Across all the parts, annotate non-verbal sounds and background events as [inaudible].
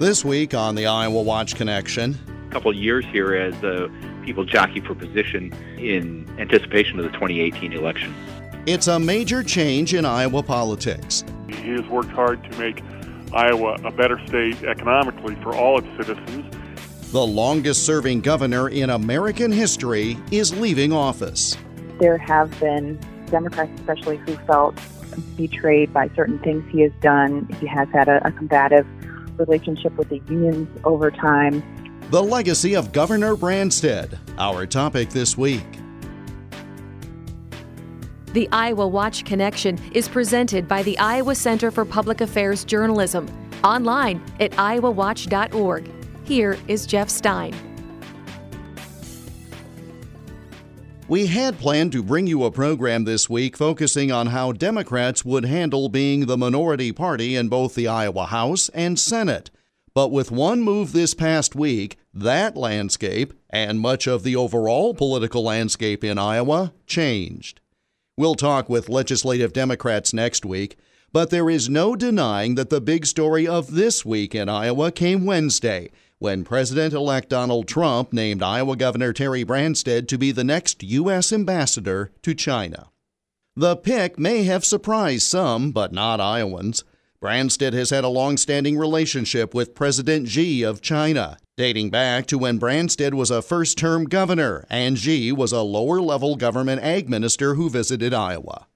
This week on the Iowa Watch Connection, a couple years here as uh, people jockey for position in anticipation of the 2018 election. It's a major change in Iowa politics. He has worked hard to make Iowa a better state economically for all its citizens. The longest serving governor in American history is leaving office. There have been Democrats, especially, who felt betrayed by certain things he has done. He has had a, a combative relationship with the unions over time. The legacy of Governor Branstad, our topic this week. The Iowa Watch Connection is presented by the Iowa Center for Public Affairs Journalism, online at iowawatch.org. Here is Jeff Stein. We had planned to bring you a program this week focusing on how Democrats would handle being the minority party in both the Iowa House and Senate. But with one move this past week, that landscape and much of the overall political landscape in Iowa changed. We'll talk with legislative Democrats next week, but there is no denying that the big story of this week in Iowa came Wednesday when President elect Donald Trump named Iowa Governor Terry Branstad to be the next U.S. ambassador to China. The pick may have surprised some, but not Iowans. Branstad has had a long standing relationship with President Xi of China, dating back to when Branstad was a first term governor and Xi was a lower level government ag minister who visited Iowa.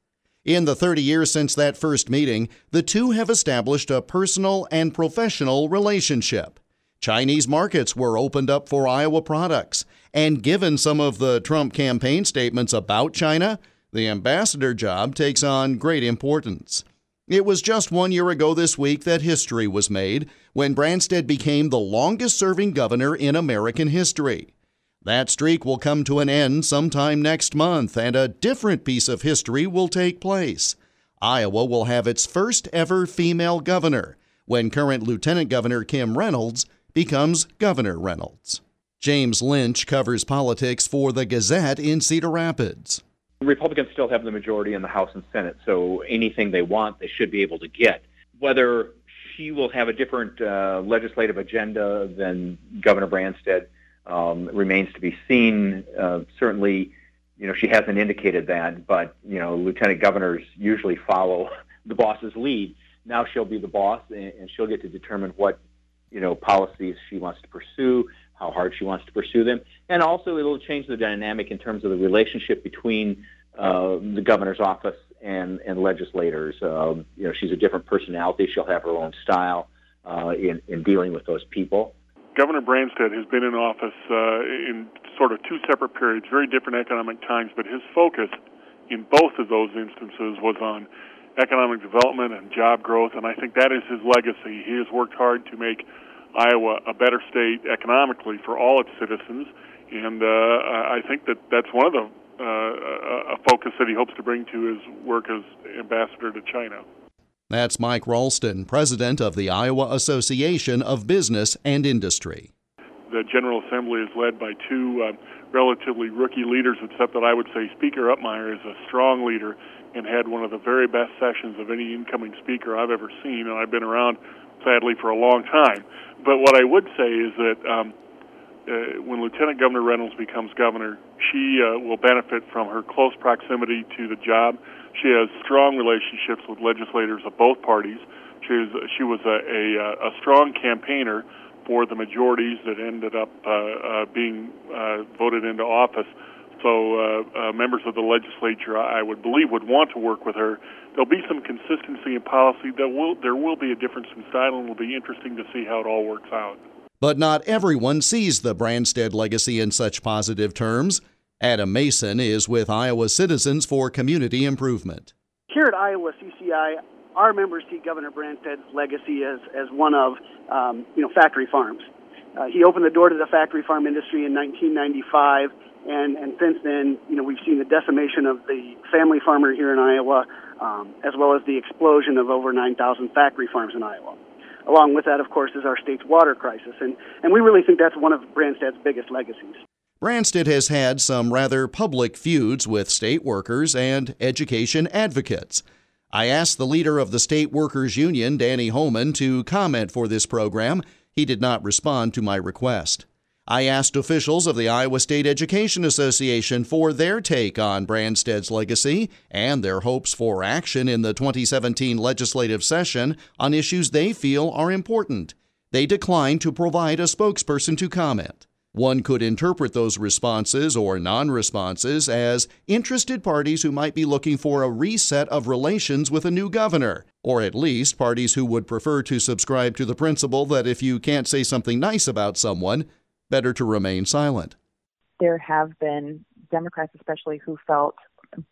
In the 30 years since that first meeting, the two have established a personal and professional relationship. Chinese markets were opened up for Iowa products. And given some of the Trump campaign statements about China, the ambassador job takes on great importance. It was just one year ago this week that history was made when Branstad became the longest serving governor in American history. That streak will come to an end sometime next month, and a different piece of history will take place. Iowa will have its first ever female governor when current Lieutenant Governor Kim Reynolds becomes Governor Reynolds. James Lynch covers politics for the Gazette in Cedar Rapids. Republicans still have the majority in the House and Senate, so anything they want, they should be able to get. Whether she will have a different uh, legislative agenda than Governor Branstad um, remains to be seen. Uh, certainly, you know, she hasn't indicated that, but, you know, lieutenant governors usually follow [laughs] the boss's lead. Now she'll be the boss, and, and she'll get to determine what you know policies she wants to pursue, how hard she wants to pursue them, and also it'll change the dynamic in terms of the relationship between uh, the governor's office and and legislators. Um, you know, she's a different personality. She'll have her own style uh, in in dealing with those people. Governor Branstad has been in office uh, in sort of two separate periods, very different economic times, but his focus in both of those instances was on economic development and job growth, and I think that is his legacy. He has worked hard to make Iowa a better state economically for all its citizens, and uh, I think that that's one of the uh, a focus that he hopes to bring to his work as ambassador to China. That's Mike Ralston, president of the Iowa Association of Business and Industry. The General Assembly is led by two uh, relatively rookie leaders, except that I would say Speaker Upmeyer is a strong leader and had one of the very best sessions of any incoming speaker I've ever seen, and I've been around, sadly, for a long time. But what I would say is that um, uh, when Lieutenant Governor Reynolds becomes governor, she uh, will benefit from her close proximity to the job. She has strong relationships with legislators of both parties. She, is, she was a, a, a strong campaigner for the majorities that ended up uh, uh, being uh, voted into office. So uh, uh, members of the legislature, I would believe, would want to work with her. There'll be some consistency in policy. There will there will be a difference in style, and it'll be interesting to see how it all works out. But not everyone sees the Branstad legacy in such positive terms. Adam Mason is with Iowa Citizens for Community Improvement. Here at Iowa CCI, our members see Governor Branstad's legacy as, as one of um, you know factory farms. Uh, he opened the door to the factory farm industry in 1995 and and since then, you know, we've seen the decimation of the family farmer here in Iowa, um, as well as the explosion of over 9,000 factory farms in Iowa. Along with that, of course, is our state's water crisis, and and we really think that's one of Branstad's biggest legacies. Branstad has had some rather public feuds with state workers and education advocates. I asked the leader of the State Workers Union, Danny Homan, to comment for this program He did not respond to my request. I asked officials of the Iowa State Education Association for their take on Branstad's legacy and their hopes for action in the 2017 legislative session on issues they feel are important. They declined to provide a spokesperson to comment. One could interpret those responses or non responses as interested parties who might be looking for a reset of relations with a new governor, or at least parties who would prefer to subscribe to the principle that if you can't say something nice about someone, better to remain silent. There have been Democrats, especially, who felt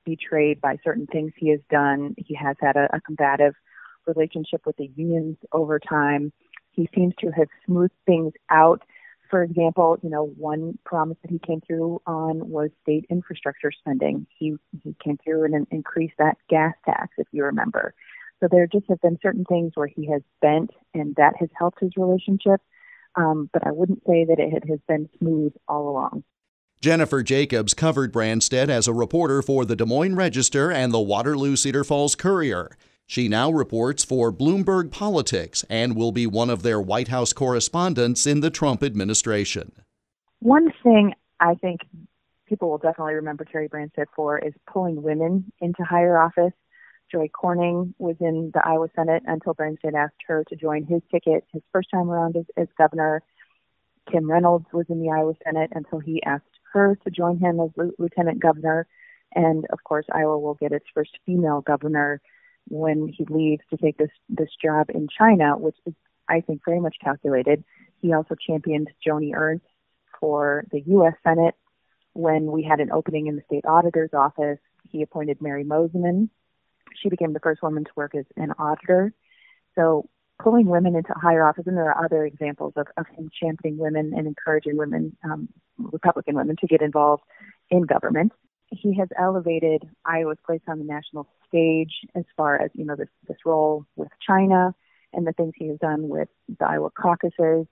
betrayed by certain things he has done. He has had a, a combative relationship with the unions over time. He seems to have smoothed things out. For example, you know, one promise that he came through on was state infrastructure spending. He he came through and increased that gas tax, if you remember. So there just have been certain things where he has bent, and that has helped his relationship um, but I wouldn't say that it has been smooth all along. Jennifer Jacobs covered Branstad as a reporter for the Des Moines Register and the Waterloo Cedar Falls Courier. She now reports for Bloomberg Politics and will be one of their White House correspondents in the Trump administration. One thing I think people will definitely remember Terry Branstad for is pulling women into higher office. Joy Corning was in the Iowa Senate until Branstad asked her to join his ticket his first time around as, as governor. Kim Reynolds was in the Iowa Senate until he asked her to join him as lieutenant governor. And of course, Iowa will get its first female governor when he leaves to take this this job in China, which is, I think, very much calculated. He also championed Joni Ernst for the U.S. Senate when we had an opening in the state auditor's office. He appointed Mary Mosiman she became the first woman to work as an auditor. So pulling women into higher office, and there are other examples of, of him championing women and encouraging women, um, Republican women, to get involved in government. He has elevated Iowa's place on the national stage as far as you know this this role with China and the things he has done with the Iowa caucuses.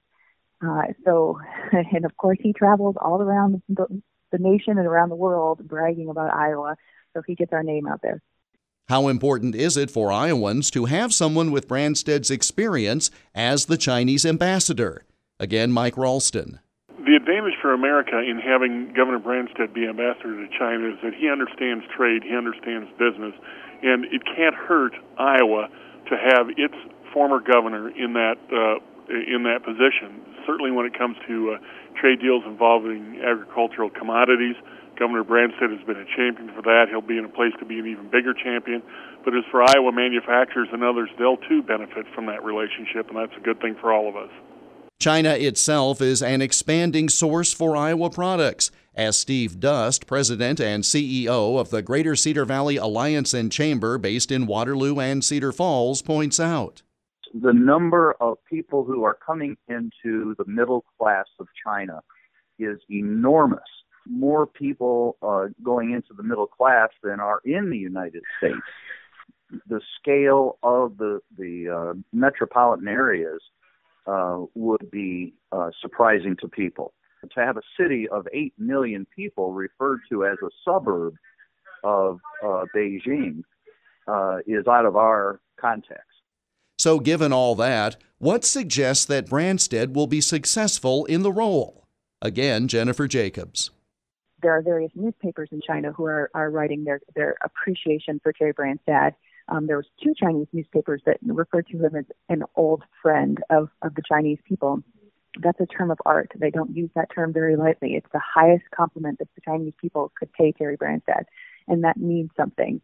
Uh, so, [laughs] and of course, he travels all around the, the nation and around the world bragging about Iowa. So he gets our name out there. How important is it for Iowans to have someone with Branstad's experience as the Chinese ambassador? Again, Mike Ralston. The advantage for America in having Governor Branstad be ambassador to China is that he understands trade, he understands business, and it can't hurt Iowa to have its former governor in that uh, in that position. Certainly, when it comes to uh, trade deals involving agricultural commodities, Governor Branstad has been a champion for that. He'll be in a place to be an even bigger champion. But as for Iowa manufacturers and others, they'll too benefit from that relationship, and that's a good thing for all of us. China itself is an expanding source for Iowa products, as Steve Dust, president and CEO of the Greater Cedar Valley Alliance and Chamber based in Waterloo and Cedar Falls, points out. The number of people who are coming into the middle class of China is enormous more people uh, going into the middle class than are in the United States. The scale of the the uh, metropolitan areas uh, would be uh, surprising to people. To have a city of eight million people referred to as a suburb of uh, Beijing uh, is out of our context. So, given all that, what suggests that Branstad will be successful in the role? Again, Jennifer Jacobs there are various newspapers in China who are, are writing their, their appreciation for Terry Branstad. Um, there was two Chinese newspapers that referred to him as an old friend of, of the Chinese people. That's a term of art. They don't use that term very lightly. It's the highest compliment that the Chinese people could pay Terry Branstad, and that means something.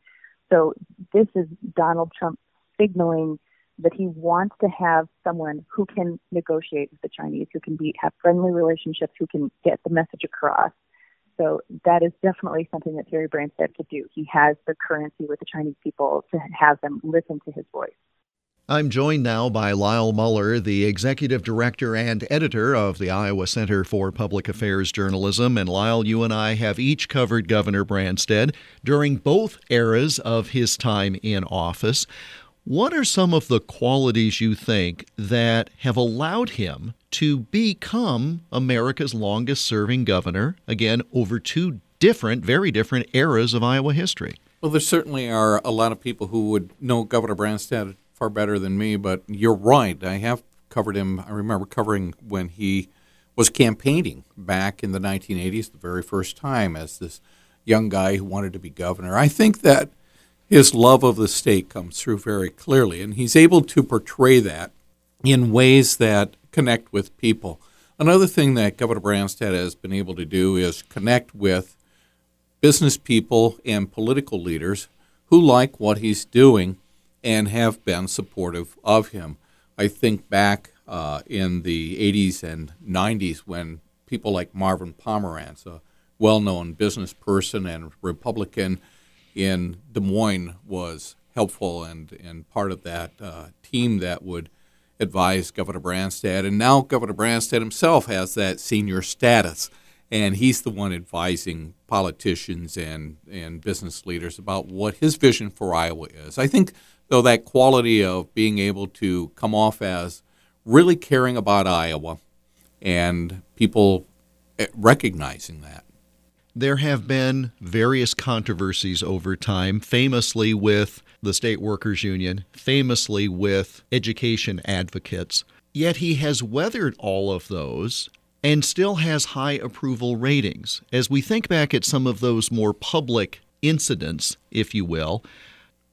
So this is Donald Trump signaling that he wants to have someone who can negotiate with the Chinese, who can be have friendly relationships, who can get the message across. So that is definitely something that Terry Branstad could do. He has the currency with the Chinese people to have them listen to his voice. I'm joined now by Lyle Muller, the executive director and editor of the Iowa Center for Public Affairs Journalism. And Lyle, you and I have each covered Governor Branstad during both eras of his time in office. What are some of the qualities you think that have allowed him to become America's longest serving governor, again, over two different, very different eras of Iowa history? Well, there certainly are a lot of people who would know Governor Branstad far better than me, but you're right. I have covered him. I remember covering when he was campaigning back in the 1980s, the very first time, as this young guy who wanted to be governor. I think that his love of the state comes through very clearly, and he's able to portray that in ways that connect with people. Another thing that Governor Branstad has been able to do is connect with business people and political leaders who like what he's doing and have been supportive of him. I think back uh, in the 80s and 90s when people like Marvin Pomerantz, a well known business person and Republican in Des Moines, was helpful and, and part of that uh, team that would advise Governor Branstad. And now Governor Branstad himself has that senior status, and he's the one advising politicians and, and business leaders about what his vision for Iowa is. I think, though, that quality of being able to come off as really caring about Iowa and people eh, recognizing that. There have been various controversies over time, famously with the State Workers Union, famously with education advocates. Yet he has weathered all of those and still has high approval ratings. As we think back at some of those more public incidents, if you will,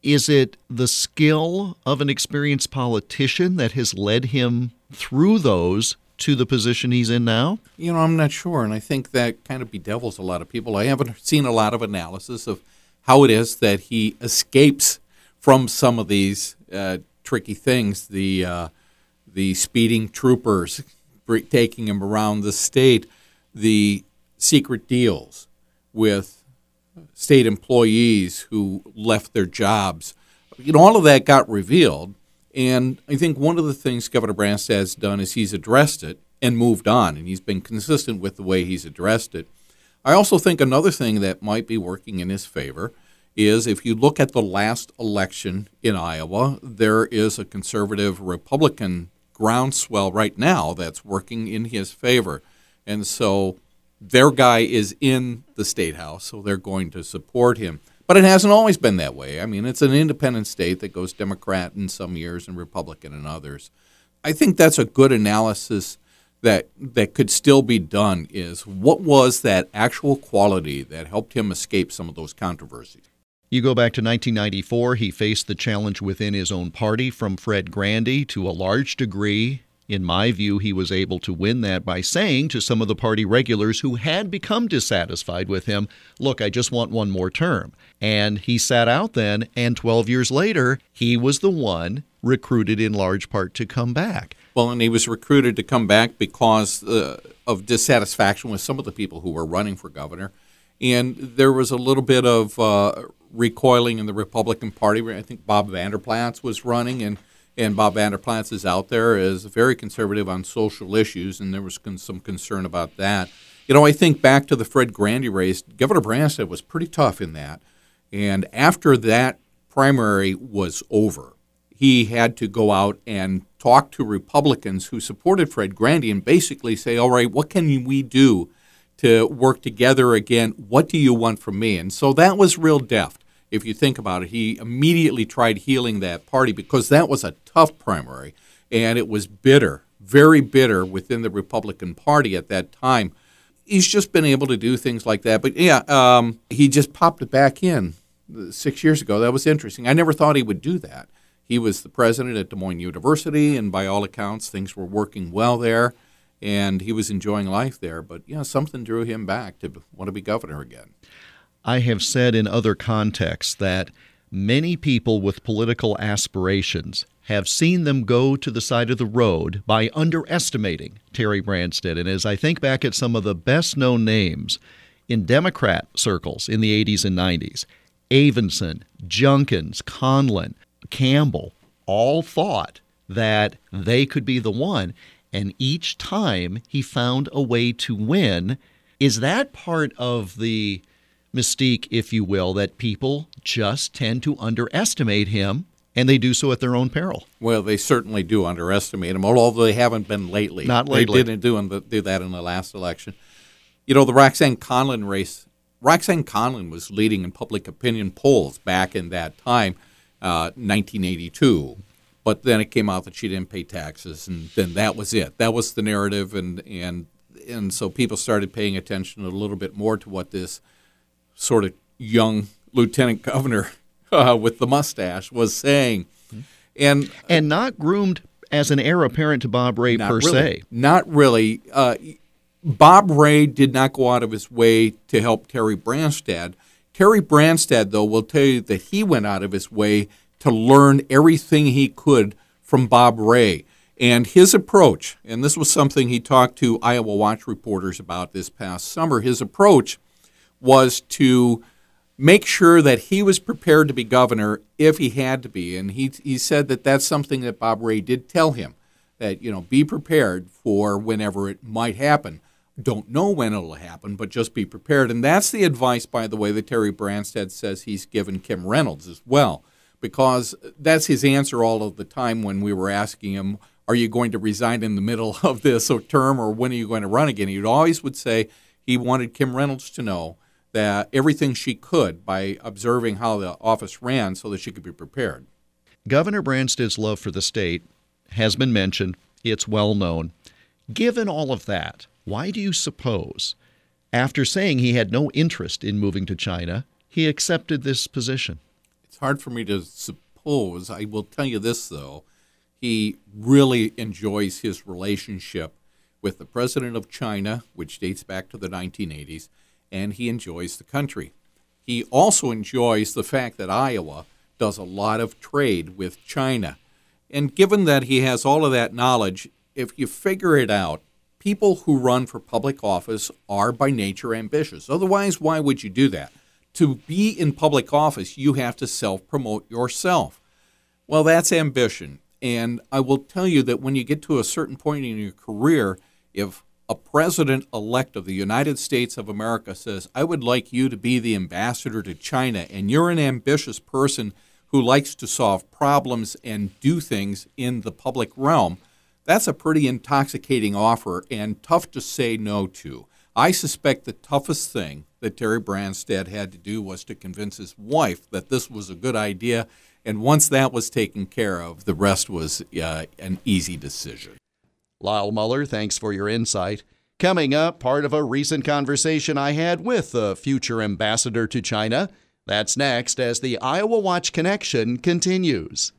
is it the skill of an experienced politician that has led him through those to the position he's in now? You know, I'm not sure. And I think that kind of bedevils a lot of people. I haven't seen a lot of analysis of how it is that he escapes from some of these uh, tricky things. The, uh, the speeding troopers taking him around the state, the secret deals with state employees who left their jobs. You know, all of that got revealed. And I think one of the things Governor Branstad has done is he's addressed it and moved on, and he's been consistent with the way he's addressed it. I also think another thing that might be working in his favor is if you look at the last election in Iowa, there is a conservative Republican groundswell right now that's working in his favor. And so their guy is in the state house, so they're going to support him. But it hasn't always been that way. I mean, it's an independent state that goes Democrat in some years and Republican in others. I think that's a good analysis that that could still be done is what was that actual quality that helped him escape some of those controversies. You go back to 1994, he faced the challenge within his own party from Fred Grandy to a large degree in my view, he was able to win that by saying to some of the party regulars who had become dissatisfied with him, Look, I just want one more term. And he sat out then, and 12 years later, he was the one recruited in large part to come back. Well, and he was recruited to come back because uh, of dissatisfaction with some of the people who were running for governor. And there was a little bit of uh, recoiling in the Republican Party. I think Bob Vander Plaats was running, and and Bob Vander Plaats is out there is very conservative on social issues, and there was con- some concern about that. You know, I think back to the Fred Grandy race, Governor Branstad was pretty tough in that, and after that primary was over, he had to go out and talk to Republicans who supported Fred Grandy and basically say, "All right, what can we do to work together again? What do you want from me?" And so that was real deft if you think about it, he immediately tried healing that party because that was a tough primary and it was bitter, very bitter within the Republican Party at that time. He's just been able to do things like that. But yeah, um, he just popped it back in six years ago. That was interesting. I never thought he would do that. He was the president at Des Moines University, and by all accounts, things were working well there, and he was enjoying life there. But yeah, something drew him back to want to be governor again. I have said in other contexts that many people with political aspirations have seen them go to the side of the road by underestimating Terry Branstad. And as I think back at some of the best known names in Democrat circles in the 80s and 90s, Avenson, Junkins, Conlin, Campbell all thought that they could be the one. And each time he found a way to win. Is that part of the mystique, if you will, that people just tend to underestimate him and they do so at their own peril. Well, they certainly do underestimate him, although they haven't been lately. Not lately. They didn't do, do that in the last election. You know, the Roxanne Conlin race, Roxanne Conlin was leading in public opinion polls back in that time, uh, 1982. But then it came out that she didn't pay taxes, and then that was it. That was the narrative, and and and so people started paying attention a little bit more to what this sort of young lieutenant governor [laughs] uh, with the mustache was saying, and and not groomed as an heir apparent to Bob Ray per really, se. Not really. Uh, Bob Ray did not go out of his way to help Terry Branstad. Terry Branstad, though, will tell you that he went out of his way to learn everything he could from Bob Ray. And his approach, and this was something he talked to Iowa Watch reporters about this past summer, his approach was to make sure that he was prepared to be governor if he had to be. And he, he said that that's something that Bob Ray did tell him that, you know, be prepared for whenever it might happen. Don't know when it'll happen, but just be prepared. And that's the advice, by the way, that Terry Branstad says he's given Kim Reynolds as well, because that's his answer all of the time when we were asking him, Are you going to resign in the middle of this term or when are you going to run again? He always would say he wanted Kim Reynolds to know that everything she could by observing how the office ran so that she could be prepared. Governor Branstad's love for the state has been mentioned. It's well known. Given all of that, why do you suppose, after saying he had no interest in moving to China, he accepted this position? It's hard for me to suppose. I will tell you this, though. He really enjoys his relationship with the president of China, which dates back to the 1980s, and he enjoys the country. He also enjoys the fact that Iowa does a lot of trade with China. And given that he has all of that knowledge, if you figure it out, people who run for public office are by nature ambitious. Otherwise, why would you do that? To be in public office, you have to self promote yourself. Well, that's ambition. And I will tell you that when you get to a certain point in your career, if a president elect of the United States of America says, I would like you to be the ambassador to China, and you're an ambitious person who likes to solve problems and do things in the public realm, that's a pretty intoxicating offer and tough to say no to. I suspect the toughest thing that Terry Branstad had to do was to convince his wife that this was a good idea. And once that was taken care of, the rest was uh, an easy decision. Lyle Muller, thanks for your insight. Coming up, part of a recent conversation I had with the future ambassador to China. That's next as the Iowa Watch Connection continues.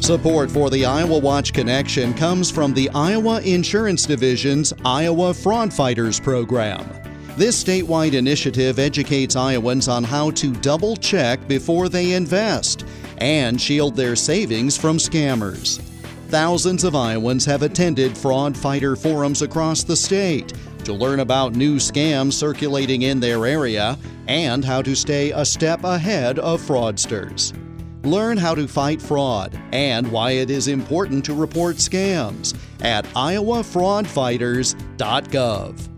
Support for the Iowa Watch Connection comes from the Iowa Insurance Division's Iowa Fraud Fighters program. This statewide initiative educates Iowans on how to double check before they invest and shield their savings from scammers. Thousands of Iowans have attended fraud fighter forums across the state to learn about new scams circulating in their area and how to stay a step ahead of fraudsters. Learn how to fight fraud and why it is important to report scams at iowafraudfighters.gov.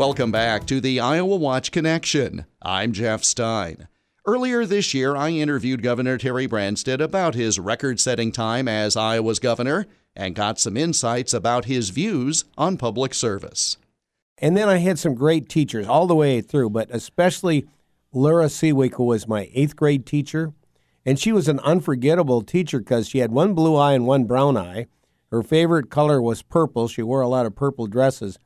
Welcome back to the Iowa Watch Connection. I'm Jeff Stein. Earlier this year, I interviewed Governor Terry Branstad about his record setting time as Iowa's governor and got some insights about his views on public service. And then I had some great teachers all the way through, but especially Laura who was my eighth grade teacher. And she was an unforgettable teacher because she had one blue eye and one brown eye. Her favorite color was purple. She wore a lot of purple dresses.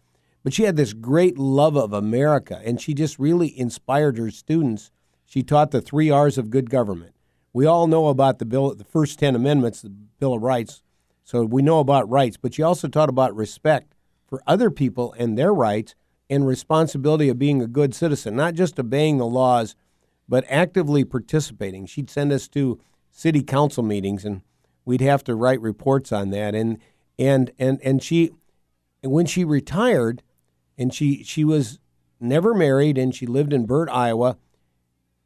But she had this great love of America, and she just really inspired her students. She taught the three R's of good government. We all know about the bill, the first ten amendments, the Bill of Rights. So we know about rights, but she also taught about respect for other people and their rights and responsibility of being a good citizen, not just obeying the laws, but actively participating. She'd send us to city council meetings, and we'd have to write reports on that. And and and and she, when she retired, and she she was never married and she lived in Burt, Iowa.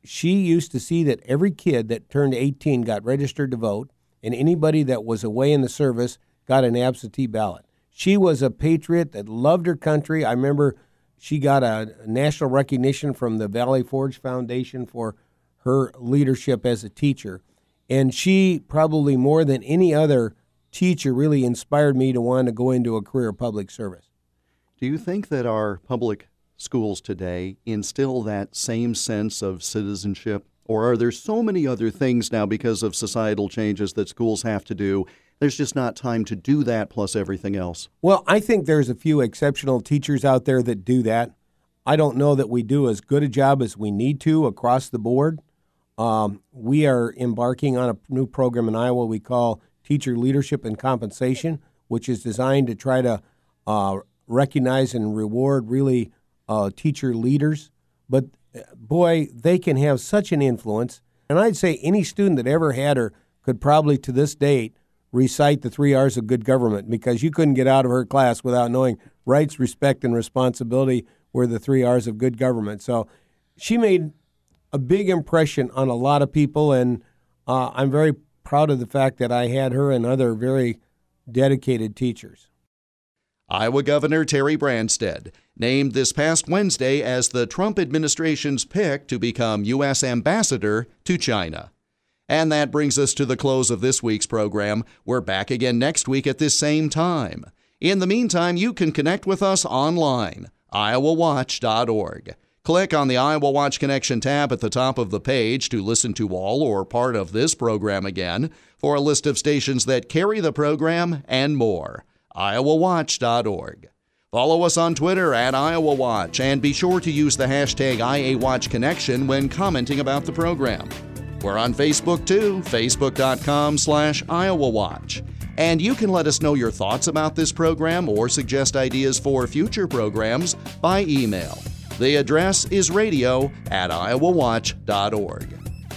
She used to see that every kid that turned 18 got registered to vote, and anybody that was away in the service got an absentee ballot. She was a patriot that loved her country. I remember she got a national recognition from the Valley Forge Foundation for her leadership as a teacher. And she, probably more than any other teacher, really inspired me to want to go into a career of public service. Do you think that our public schools today instill that same sense of citizenship? Or are there so many other things now because of societal changes that schools have to do? There's just not time to do that plus everything else. Well, I think there's a few exceptional teachers out there that do that. I don't know that we do as good a job as we need to across the board. Um, we are embarking on a new program in Iowa we call Teacher Leadership and Compensation, which is designed to try to uh, recognize and reward really uh, teacher leaders. But boy, they can have such an influence. And I'd say any student that ever had her could probably to this date recite the three R's of good government because you couldn't get out of her class without knowing rights, respect, and responsibility were the three R's of good government. So she made a big impression on a lot of people, and uh, I'm very proud of the fact that I had her and other very dedicated teachers. Iowa Governor Terry Branstad named this past Wednesday as the Trump administration's pick to become U.S. ambassador to China. And that brings us to the close of this week's program. We're back again next week at this same time. In the meantime, you can connect with us online, iowawatch.org. Click on the Iowa Watch Connection tab at the top of the page to listen to all or part of this program again for a list of stations that carry the program and more iowawatch.org. Follow us on Twitter at Iowa Watch and be sure to use the hashtag IAWatchConnection when commenting about the program. We're on Facebook too, facebook.com slash Iowa Watch. And you can let us know your thoughts about this program or suggest ideas for future programs by email. The address is radio at iowawatch.org.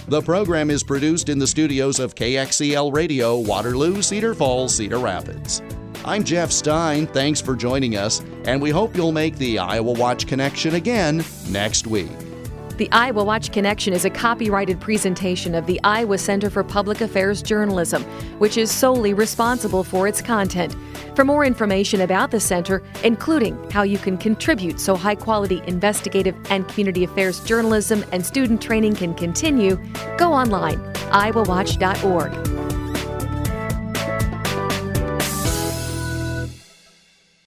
The program is produced in the studios of KXCL Radio, Waterloo, Cedar Falls, Cedar Rapids. I'm Jeff Stein. Thanks for joining us, and we hope you'll make the Iowa Watch Connection again next week. The Iowa Watch Connection is a copyrighted presentation of the Iowa Center for Public Affairs Journalism, which is solely responsible for its content. For more information about the center, including how you can contribute so high quality investigative and community affairs journalism and student training can continue, go online, iowawatch.org.